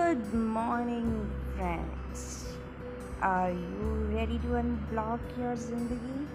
Good morning, friends. Are you ready to unblock your Zindagi?